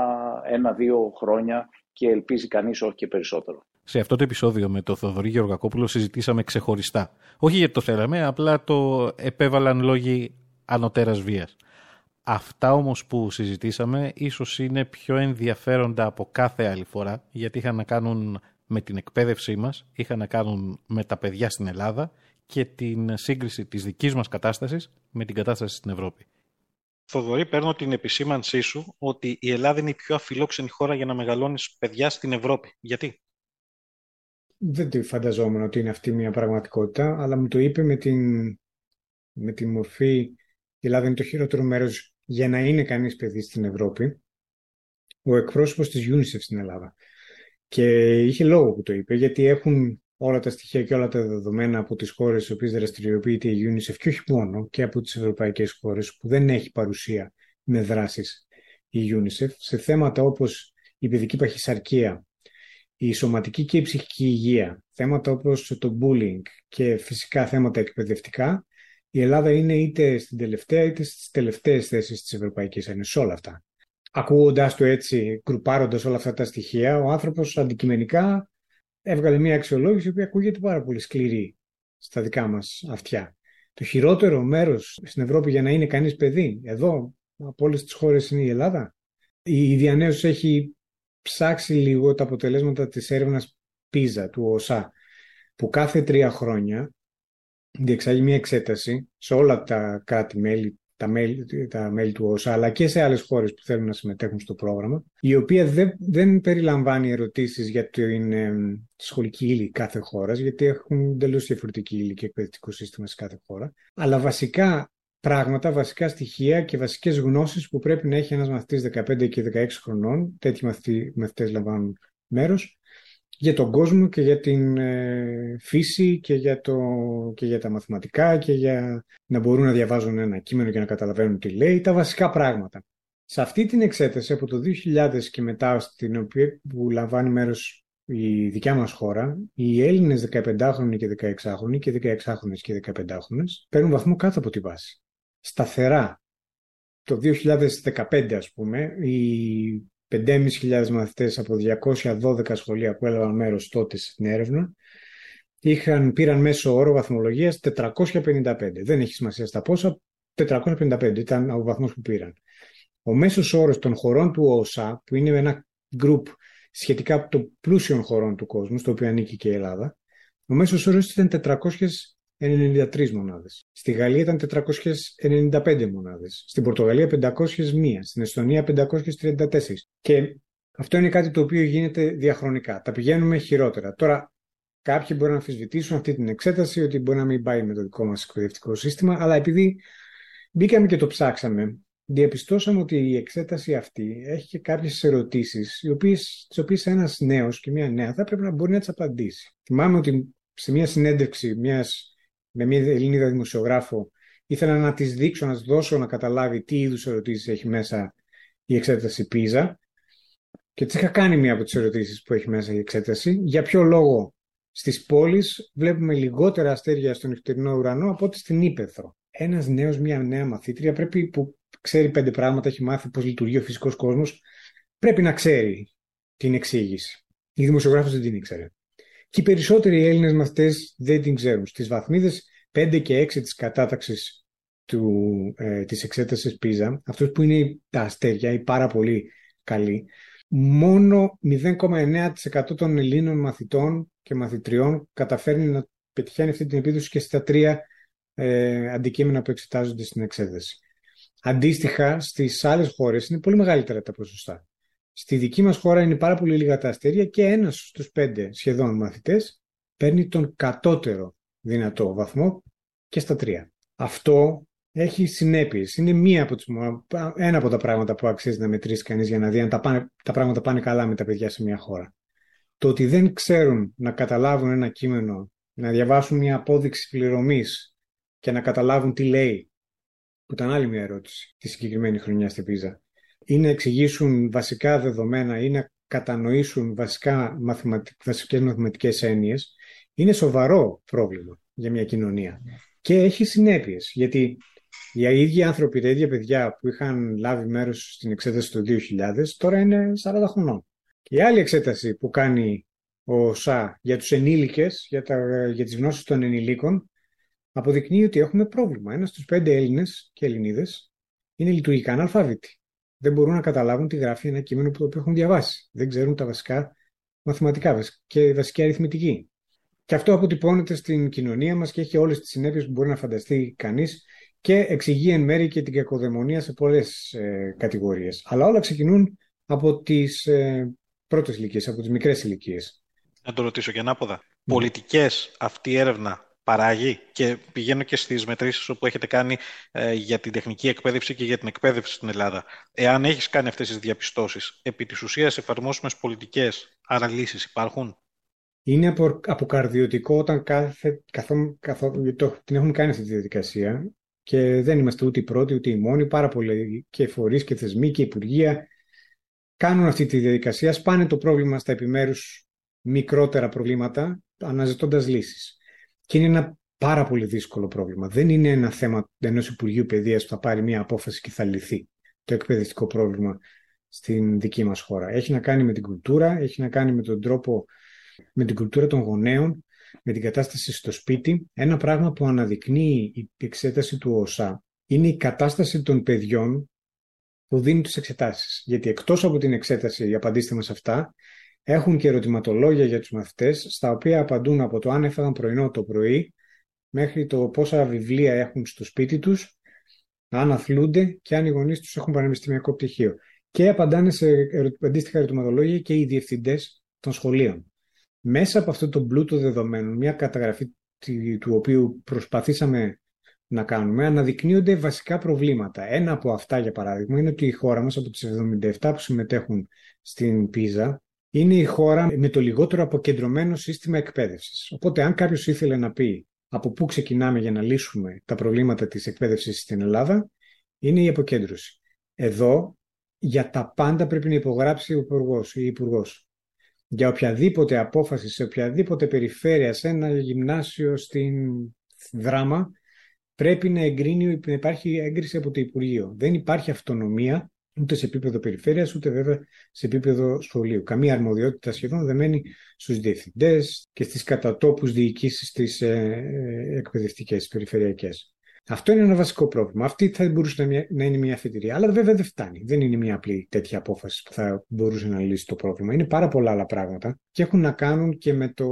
ένα-δύο χρόνια και ελπίζει κανείς όχι και περισσότερο. Σε αυτό το επεισόδιο με τον Θοδωρή Γεωργακόπουλο συζητήσαμε ξεχωριστά. Όχι γιατί το θέλαμε, απλά το επέβαλαν λόγοι ανωτέρας βίας. Αυτά όμως που συζητήσαμε ίσως είναι πιο ενδιαφέροντα από κάθε άλλη φορά γιατί είχαν να κάνουν με την εκπαίδευσή μας, είχαν να κάνουν με τα παιδιά στην Ελλάδα και την σύγκριση της δικής μας κατάστασης με την κατάσταση στην Ευρώπη. Θοδωρή, παίρνω την επισήμανσή σου ότι η Ελλάδα είναι η πιο αφιλόξενη χώρα για να μεγαλώνεις παιδιά στην Ευρώπη. Γιατί; Δεν τη φανταζόμουν ότι είναι αυτή μια πραγματικότητα, αλλά μου το είπε με την, με τη μορφή η Ελλάδα είναι το χειρότερο μέρος για να είναι κανείς παιδί στην Ευρώπη, ο εκπρόσωπος της UNICEF στην Ελλάδα. Και είχε λόγο που το είπε, γιατί έχουν όλα τα στοιχεία και όλα τα δεδομένα από τις χώρες στις οποίες δραστηριοποιείται η UNICEF και όχι μόνο και από τις ευρωπαϊκές χώρες που δεν έχει παρουσία με δράσεις η UNICEF σε θέματα όπως η παιδική παχυσαρκία, η σωματική και η ψυχική υγεία, θέματα όπως το bullying και φυσικά θέματα εκπαιδευτικά, η Ελλάδα είναι είτε στην τελευταία είτε στις τελευταίες θέσεις της Ευρωπαϊκής Ένωσης, όλα αυτά. Ακούγοντας το έτσι, γκρουπάροντας όλα αυτά τα στοιχεία, ο άνθρωπος αντικειμενικά έβγαλε μια αξιολόγηση που ακούγεται πάρα πολύ σκληρή στα δικά μας αυτιά. Το χειρότερο μέρος στην Ευρώπη για να είναι κανείς παιδί, εδώ από όλες τις χώρες είναι η Ελλάδα. Η διανέωση έχει ψάξει λίγο τα αποτελέσματα της έρευνας PISA του ΟΣΑ, που κάθε τρία χρόνια διεξάγει μια εξέταση σε όλα τα κράτη-μέλη τα μέλη, τα μέλη του ΩΣΑ, αλλά και σε άλλες χώρες που θέλουν να συμμετέχουν στο πρόγραμμα, η οποία δεν, δεν περιλαμβάνει ερωτήσεις για την ε, σχολική ύλη κάθε χώρας, γιατί έχουν εντελώς διαφορετική ύλη και εκπαιδευτικό σύστημα σε κάθε χώρα, αλλά βασικά πράγματα, βασικά στοιχεία και βασικές γνώσεις που πρέπει να έχει ένας μαθητής 15 και 16 χρονών, τέτοιοι μαθητές λαμβάνουν μέρος, για τον κόσμο και για την ε, φύση και για, το, και για τα μαθηματικά και για να μπορούν να διαβάζουν ένα κείμενο και να καταλαβαίνουν τι λέει, τα βασικά πράγματα. Σε αυτή την εξέταση από το 2000 και μετά στην οποία που λαμβάνει μέρος η δικιά μας χώρα, οι Έλληνες 15χρονοι και 16χρονοι και 16χρονες και 15χρονες παίρνουν βαθμό κάτω από τη βάση. Σταθερά. Το 2015 ας πούμε, οι 5.500 μαθητές από 212 σχολεία που έλαβαν μέρος τότε στην έρευνα είχαν, πήραν μέσο όρο βαθμολογίας 455. Δεν έχει σημασία στα πόσα, 455 ήταν ο βαθμός που πήραν. Ο μέσος όρος των χωρών του ΟΣΑ, που είναι ένα γκρουπ σχετικά των πλούσιων χωρών του κόσμου, στο οποίο ανήκει και η Ελλάδα, ο μέσος όρος ήταν 93 μονάδες. Στη Γαλλία ήταν 495 μονάδες. Στην Πορτογαλία 501. Στην Εστονία 534. Και αυτό είναι κάτι το οποίο γίνεται διαχρονικά. Τα πηγαίνουμε χειρότερα. Τώρα, κάποιοι μπορεί να αμφισβητήσουν αυτή την εξέταση ότι μπορεί να μην πάει με το δικό μας εκπαιδευτικό σύστημα, αλλά επειδή μπήκαμε και το ψάξαμε, διαπιστώσαμε ότι η εξέταση αυτή έχει και κάποιες ερωτήσεις, τι οποίες τις οποίες ένας νέος και μια νέα θα πρέπει να μπορεί να τις απαντήσει. Θυμάμαι ότι σε μια συνέντευξη μιας με μια Ελληνίδα δημοσιογράφο, ήθελα να της δείξω, να της δώσω να καταλάβει τι είδους ερωτήσεις έχει μέσα η εξέταση PISA. Και τη είχα κάνει μία από τις ερωτήσεις που έχει μέσα η εξέταση. Για ποιο λόγο στις πόλεις βλέπουμε λιγότερα αστέρια στον νυχτερινό ουρανό από ότι στην Ήπεθρο; Ένας νέος, μια νέα μαθήτρια πρέπει που ξέρει πέντε πράγματα, έχει μάθει πώς λειτουργεί ο φυσικός κόσμος, πρέπει να ξέρει την εξήγηση. Η δημοσιογράφος δεν την ήξερε. Και οι περισσότεροι Έλληνες μαθητέ δεν την ξέρουν. Στις βαθμίδες 5 και 6 της κατάταξης ε, της εξέτασης PISA, αυτός που είναι τα αστέρια, οι πάρα πολύ καλοί, μόνο 0,9% των Ελλήνων μαθητών και μαθητριών καταφέρνει να πετυχαίνει αυτή την επίδοση και στα τρία ε, αντικείμενα που εξετάζονται στην εξέταση. Αντίστοιχα, στις άλλες χώρες είναι πολύ μεγαλύτερα τα ποσοστά. Στη δική μας χώρα είναι πάρα πολύ λίγα τα αστέρια και ένας στους πέντε σχεδόν μαθητές παίρνει τον κατώτερο δυνατό βαθμό και στα τρία. Αυτό έχει συνέπειες. Είναι μία από τις, ένα από τα πράγματα που αξίζει να μετρήσει κανείς για να δει αν τα, τα πράγματα πάνε καλά με τα παιδιά σε μια χώρα. Το ότι δεν ξέρουν να καταλάβουν ένα κείμενο, να διαβάσουν μια απόδειξη πληρωμής και να καταλάβουν τι λέει, που ήταν άλλη μια ερώτηση τη συγκεκριμένη χρονιά στην Πίζα, ή να εξηγήσουν βασικά δεδομένα ή να κατανοήσουν βασικά μαθηματικ... βασικές μαθηματικές έννοιες, είναι σοβαρό πρόβλημα για μια κοινωνία. Και έχει συνέπειες, γιατί οι ίδιοι άνθρωποι, τα ίδια παιδιά που είχαν λάβει μέρος στην εξέταση του 2000, τώρα είναι 40 χρονών. Και η άλλη εξέταση που κάνει ο ΣΑ για τους ενήλικες, για, τα, για τις γνώσεις των ενηλίκων, αποδεικνύει ότι έχουμε πρόβλημα. Ένας στους πέντε Έλληνες και Ελληνίδες είναι λειτουργικά αναλφάβητοι δεν μπορούν να καταλάβουν τι γράφει ένα κείμενο που το οποίο έχουν διαβάσει. Δεν ξέρουν τα βασικά μαθηματικά και βασική αριθμητική. Και αυτό αποτυπώνεται στην κοινωνία μας και έχει όλες τις συνέπειες που μπορεί να φανταστεί κανείς και εξηγεί εν μέρει και την κακοδαιμονία σε πολλές ε, κατηγορίες. Αλλά όλα ξεκινούν από τις ε, πρώτες ηλικίες, από τις μικρές ηλικίες. Να το ρωτήσω και ανάποδα. Ναι. Πολιτικές αυτή η έρευνα παράγει και πηγαίνω και στις μετρήσεις που έχετε κάνει ε, για την τεχνική εκπαίδευση και για την εκπαίδευση στην Ελλάδα. Εάν έχεις κάνει αυτές τις διαπιστώσεις, επί της ουσίας εφαρμόσιμες πολιτικές, άρα λύσεις υπάρχουν; Είναι απο, αποκαρδιωτικό όταν κάθε, καθό, καθό, το, την έχουμε κάνει αυτή τη διαδικασία και δεν είμαστε ούτε οι πρώτοι ούτε οι μόνοι, πάρα πολλοί και φορείς και θεσμοί και υπουργεία κάνουν αυτή τη διαδικασία, σπάνε το πρόβλημα στα επιμέρους μικρότερα προβλήματα, αναζητώντας λύσεις. Και είναι ένα πάρα πολύ δύσκολο πρόβλημα. Δεν είναι ένα θέμα ενός Υπουργείου Παιδείας που θα πάρει μια απόφαση και θα λυθεί το εκπαιδευτικό πρόβλημα στην δική μας χώρα. Έχει να κάνει με την κουλτούρα, έχει να κάνει με τον τρόπο, με την κουλτούρα των γονέων, με την κατάσταση στο σπίτι. Ένα πράγμα που αναδεικνύει η εξέταση του ΟΣΑ είναι η κατάσταση των παιδιών που δίνουν τις εξετάσεις. Γιατί εκτός από την εξέταση, οι απαντήστε μας αυτά, έχουν και ερωτηματολόγια για τους μαθητές, στα οποία απαντούν από το αν έφαγαν πρωινό το πρωί, μέχρι το πόσα βιβλία έχουν στο σπίτι τους, αν αθλούνται και αν οι γονείς τους έχουν πανεπιστημιακό πτυχίο. Και απαντάνε σε αντίστοιχα ερωτηματολόγια και οι διευθυντές των σχολείων. Μέσα από αυτό το πλούτο δεδομένων, μια καταγραφή του οποίου προσπαθήσαμε να κάνουμε, αναδεικνύονται βασικά προβλήματα. Ένα από αυτά, για παράδειγμα, είναι ότι η χώρα μας, από τις 77 που συμμετέχουν στην ΠΙΖΑ, είναι η χώρα με το λιγότερο αποκεντρωμένο σύστημα εκπαίδευσης. Οπότε, αν κάποιος ήθελε να πει από πού ξεκινάμε για να λύσουμε τα προβλήματα της εκπαίδευσης στην Ελλάδα, είναι η αποκέντρωση. Εδώ, για τα πάντα πρέπει να υπογράψει ο υπουργός ή η υπουργός. Για οποιαδήποτε απόφαση σε οποιαδήποτε περιφέρεια, σε ένα γυμνάσιο στην δράμα, πρέπει να εγκρίνει, να υπάρχει έγκριση από το Υπουργείο. Δεν υπάρχει αυτονομία ούτε σε επίπεδο περιφέρειας, ούτε βέβαια σε επίπεδο σχολείου. Καμία αρμοδιότητα σχεδόν δεν μένει στους διευθυντές και στις κατατόπου διοικήσεις τι ε, ε, εκπαιδευτικές περιφερειακές. Αυτό είναι ένα βασικό πρόβλημα. Αυτή θα μπορούσε να είναι μια αφετηρία. Αλλά βέβαια δεν φτάνει. Δεν είναι μια απλή τέτοια απόφαση που θα μπορούσε να λύσει το πρόβλημα. Είναι πάρα πολλά άλλα πράγματα και έχουν να κάνουν και με, το,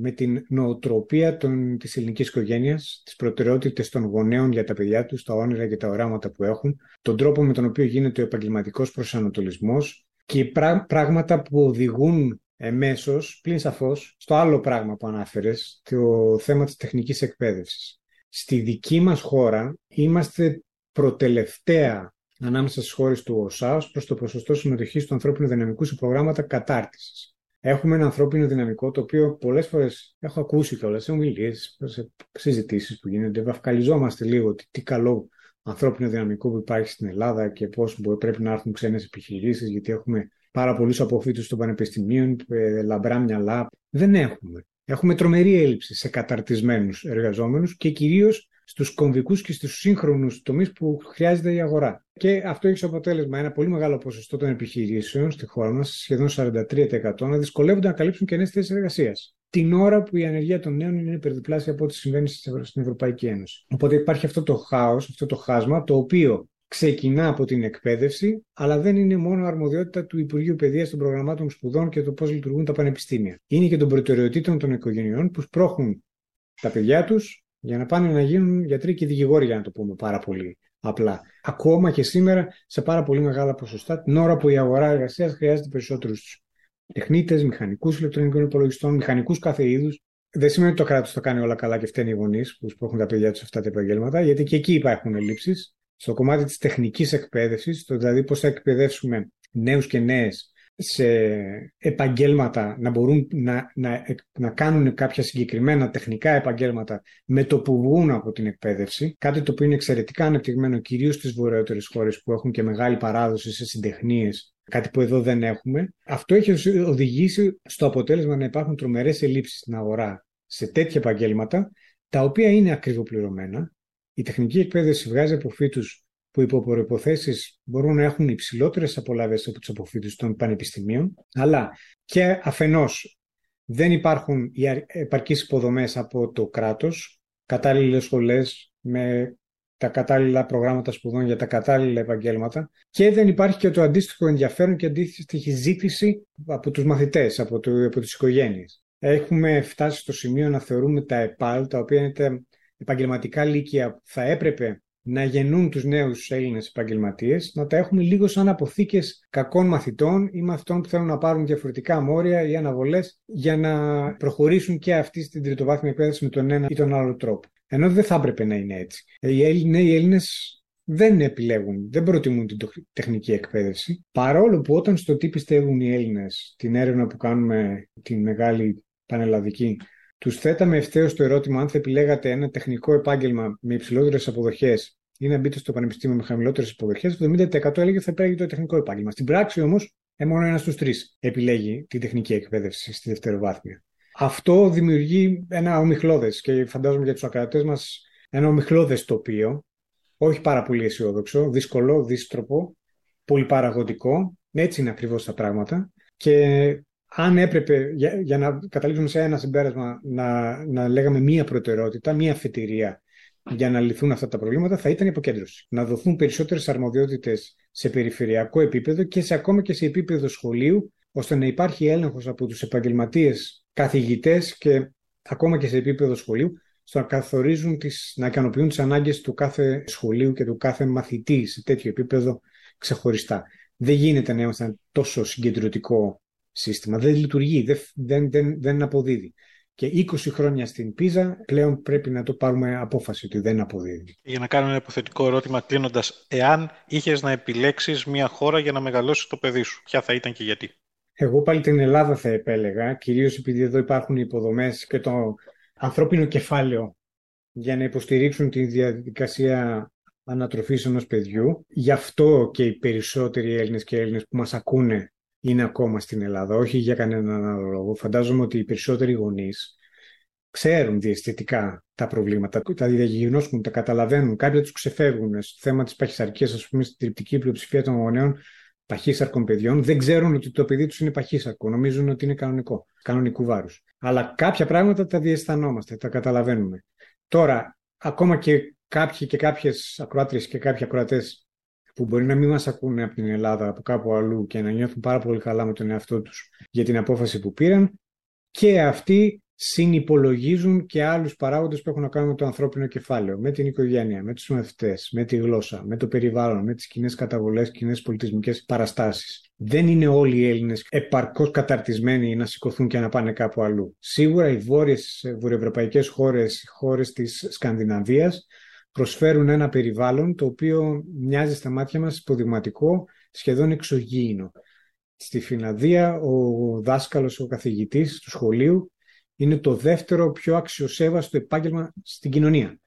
με την νοοτροπία των, της ελληνικής οικογένειας, τις προτεραιότητες των γονέων για τα παιδιά τους, τα όνειρα και τα οράματα που έχουν, τον τρόπο με τον οποίο γίνεται ο επαγγελματικός προσανατολισμός και πράγματα που οδηγούν εμέσως, πλην σαφώς, στο άλλο πράγμα που ανάφερες, το θέμα της τεχνικής εκπαίδευσης. Στη δική μας χώρα είμαστε προτελευταία ανάμεσα στις χώρες του ΟΣΑ ως προς το ποσοστό συμμετοχής του ανθρώπινου δυναμικού σε προγράμματα κατάρτισης. Έχουμε ένα ανθρώπινο δυναμικό το οποίο πολλές φορές έχω ακούσει κιόλας σε ομιλίες, σε συζητήσεις που γίνονται. Βαφκαλιζόμαστε λίγο τι, τι καλό ανθρώπινο δυναμικό που υπάρχει στην Ελλάδα και πώς πρέπει να έρθουν ξένες επιχειρήσεις γιατί έχουμε πάρα πολλούς αποφύτους των πανεπιστημίων, ε, λαμπρά μυαλά. Δεν έχουμε. Έχουμε τρομερή έλλειψη σε καταρτισμένους εργαζόμενους και κυρίως στους κομβικούς και στους σύγχρονους τομείς που χρειάζεται η αγορά. Και αυτό έχει ως αποτέλεσμα ένα πολύ μεγάλο ποσοστό των επιχειρήσεων στη χώρα μας, σχεδόν 43%, να δυσκολεύονται να καλύψουν και νέες θέσεις εργασίας. Την ώρα που η ανεργία των νέων είναι υπερδιπλάσια από ό,τι συμβαίνει στην Ευρωπαϊκή Ένωση. Οπότε υπάρχει αυτό το χάος, αυτό το χάσμα, το οποίο ξεκινά από την εκπαίδευση, αλλά δεν είναι μόνο αρμοδιότητα του Υπουργείου Παιδείας των προγραμμάτων σπουδών και το πώς λειτουργούν τα πανεπιστήμια. Είναι και των προτεραιοτήτων των οικογενειών που σπρώχουν τα παιδιά τους για να πάνε να γίνουν γιατροί και δικηγόροι, για να το πούμε πάρα πολύ απλά. Ακόμα και σήμερα σε πάρα πολύ μεγάλα ποσοστά, την ώρα που η αγορά εργασίας χρειάζεται περισσότερους τεχνίτες, μηχανικούς ηλεκτρονικών υπολογιστών, μηχανικούς κάθε είδους. Δεν σημαίνει ότι το κράτος το κάνει όλα καλά και φταίνει οι γονείς που σπρώχουν τα παιδιά τους σε αυτά τα επαγγέλματα, γιατί και εκεί υπάρχουν ελλείψεις στο κομμάτι της τεχνικής εκπαίδευσης, το δηλαδή πώς θα εκπαιδεύσουμε νέους και νέες σε επαγγέλματα να μπορούν να, να, να κάνουν κάποια συγκεκριμένα τεχνικά επαγγέλματα με το που βγουν από την εκπαίδευση, κάτι το οποίο είναι εξαιρετικά ανεπτυγμένο κυρίως στις βορειότερες χώρες που έχουν και μεγάλη παράδοση σε συντεχνίες, κάτι που εδώ δεν έχουμε. Αυτό έχει οδηγήσει στο αποτέλεσμα να υπάρχουν τρομερές ελλείψεις στην αγορά σε τέτοια επαγγέλματα, τα οποία είναι ακριβοπληρωμένα, η τεχνική εκπαίδευση βγάζει αποφύτου που υπό προποθέσει μπορούν να έχουν υψηλότερες απολαύε από τους αποφύτους των πανεπιστημίων, αλλά και αφενός δεν υπάρχουν οι επαρκείς υποδομές από το κράτος, κατάλληλες σχολές με τα κατάλληλα προγράμματα σπουδών για τα κατάλληλα επαγγέλματα και δεν υπάρχει και το αντίστοιχο ενδιαφέρον και αντίστοιχη ζήτηση από τους μαθητές, από, το, από τις οικογένειες. Έχουμε φτάσει στο σημείο να θεωρούμε τα ΕΠΑΛ, τα οποία είναι επαγγελματικά λύκεια θα έπρεπε να γεννούν τους νέους Έλληνες επαγγελματίες, να τα έχουμε λίγο σαν αποθήκες κακών μαθητών ή μαθητών που θέλουν να πάρουν διαφορετικά μόρια ή αναβολές για να προχωρήσουν και αυτοί στην τριτοβάθμια εκπαίδευση με τον ένα ή τον άλλο τρόπο. Ενώ δεν θα έπρεπε να είναι έτσι. Οι Έλληνες, οι Έλληνες δεν επιλέγουν, δεν προτιμούν την τεχνική εκπαίδευση. Παρόλο που όταν στο τι πιστεύουν οι Έλληνες, την έρευνα που κάνουμε την μεγάλη πανελλαδική τους θέταμε ευθέως το ερώτημα αν θα επιλέγατε ένα τεχνικό επάγγελμα με υψηλότερες αποδοχές ή να μπείτε στο πανεπιστήμιο με χαμηλότερες αποδοχές, το 70% έλεγε ότι θα επέλεγε το τεχνικό επάγγελμα. Στην πράξη όμως, ε, μόνο ένας στους τρεις επιλέγει την τεχνική εκπαίδευση στη δευτεροβάθμια. Αυτό δημιουργεί ένα ομιχλώδες και φαντάζομαι για τους ακρατέ μας ένα ομιχλώδες τοπίο, όχι πάρα πολύ αισιόδοξο, δύσκολο, δύστροπο, πολυπαραγωγικό. Έτσι είναι ακριβώς τα πράγματα. Και αν έπρεπε, για, για να καταλήξουμε σε ένα συμπέρασμα, να, να λέγαμε μία προτεραιότητα, μία αφετηρία για να λυθούν αυτά τα προβλήματα, θα ήταν η αποκέντρωση. Να δοθούν περισσότερες αρμοδιότητες σε περιφερειακό επίπεδο και σε ακόμα και σε επίπεδο σχολείου, ώστε να υπάρχει έλεγχος από τους επαγγελματίες καθηγητές και ακόμα και σε επίπεδο σχολείου στο να καθορίζουν τις, να ικανοποιούν τις ανάγκες του κάθε σχολείου και του κάθε μαθητή σε τέτοιο επίπεδο ξεχωριστά. Δεν γίνεται να είμαστε ένα τόσο συγκεντρωτικό σύστημα. Δεν λειτουργεί, δεν, δεν, δεν αποδίδει. Και 20 χρόνια στην Πίζα πλέον πρέπει να το πάρουμε απόφαση ότι δεν αποδίδει. Για να κάνω ένα υποθετικό ερώτημα κλείνοντας, εάν είχες να επιλέξεις μια χώρα για να μεγαλώσεις το παιδί σου, ποια θα ήταν και γιατί; Εγώ πάλι την Ελλάδα θα επέλεγα, κυρίως επειδή εδώ υπάρχουν οι υποδομές και το ανθρώπινο κεφάλαιο για να υποστηρίξουν τη διαδικασία ανατροφής ενός παιδιού. Γι' αυτό και οι περισσότεροι Έλληνες και Έλληνες που μας ακούνε είναι ακόμα στην Ελλάδα, όχι για κανέναν άλλο λόγο. Φαντάζομαι ότι οι περισσότεροι γονείς ξέρουν διαισθητικά τα προβλήματα, τα διαγνώσκουν, τα καταλαβαίνουν, κάποια τους ξεφεύγουν. Στο θέμα της παχυσαρκίας, ας πούμε, στην τριπτική πλειοψηφία των γονέων παχύσαρκων παιδιών, δεν ξέρουν ότι το παιδί τους είναι παχύσαρκο. Νομίζουν ότι είναι κανονικό, κανονικού βάρους. Αλλά κάποια πράγματα τα διαισθανόμαστε, τα καταλαβαίνουμε. Τώρα, ακόμα και κάποιοι και κάποιες ακροάτριες και κάποιοι ακροατές που μπορεί να μην μας ακούνε από την Ελλάδα, από κάπου αλλού και να νιώθουν πάρα πολύ καλά με τον εαυτό τους για την απόφαση που πήραν, και αυτοί συνυπολογίζουν και άλλους παράγοντες που έχουν να κάνουν με το ανθρώπινο κεφάλαιο, με την οικογένεια, με τους μαθητές, με τη γλώσσα, με το περιβάλλον, με τις κοινές καταβολές, κοινές πολιτισμικές παραστάσεις. Δεν είναι όλοι οι Έλληνες επαρκώς καταρτισμένοι να σηκωθούν και να πάνε κάπου αλλού. Σίγουρα οι βόρειες βορειοευρωπαϊκές χώρες, οι χώρες της Σκανδιναβίας, προσφέρουν ένα περιβάλλον το οποίο μοιάζει στα μάτια μας υποδειγματικό, σχεδόν εξωγήινο. Στη Φινλανδία ο δάσκαλος, ο καθηγητής του σχολείου είναι το δεύτερο πιο αξιοσέβαστο επάγγελμα στην κοινωνία.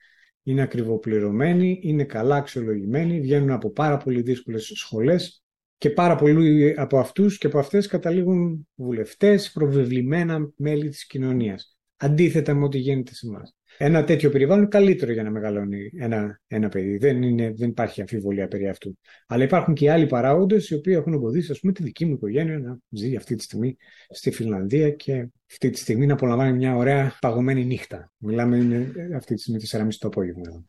Είναι ακριβοπληρωμένοι, είναι καλά αξιολογημένοι, βγαίνουν από πάρα πολύ δύσκολες σχολές και πάρα πολλοί από αυτούς και από αυτές καταλήγουν βουλευτές, προβεβλημένα μέλη της κοινωνίας. Αντίθετα με ό,τι γίνεται σε εμάς ένα τέτοιο περιβάλλον είναι καλύτερο για να μεγαλώνει ένα, ένα παιδί. Δεν, είναι, δεν υπάρχει αμφιβολία περί αυτού. Αλλά υπάρχουν και άλλοι παράγοντες οι οποίοι έχουν εμποδίσει, ας πούμε, τη δική μου οικογένεια να ζει αυτή τη στιγμή στη Φιλανδία και αυτή τη στιγμή να απολαμβάνει μια ωραία παγωμένη νύχτα. Μιλάμε αυτή τη στιγμή 4.30 το απόγευμα.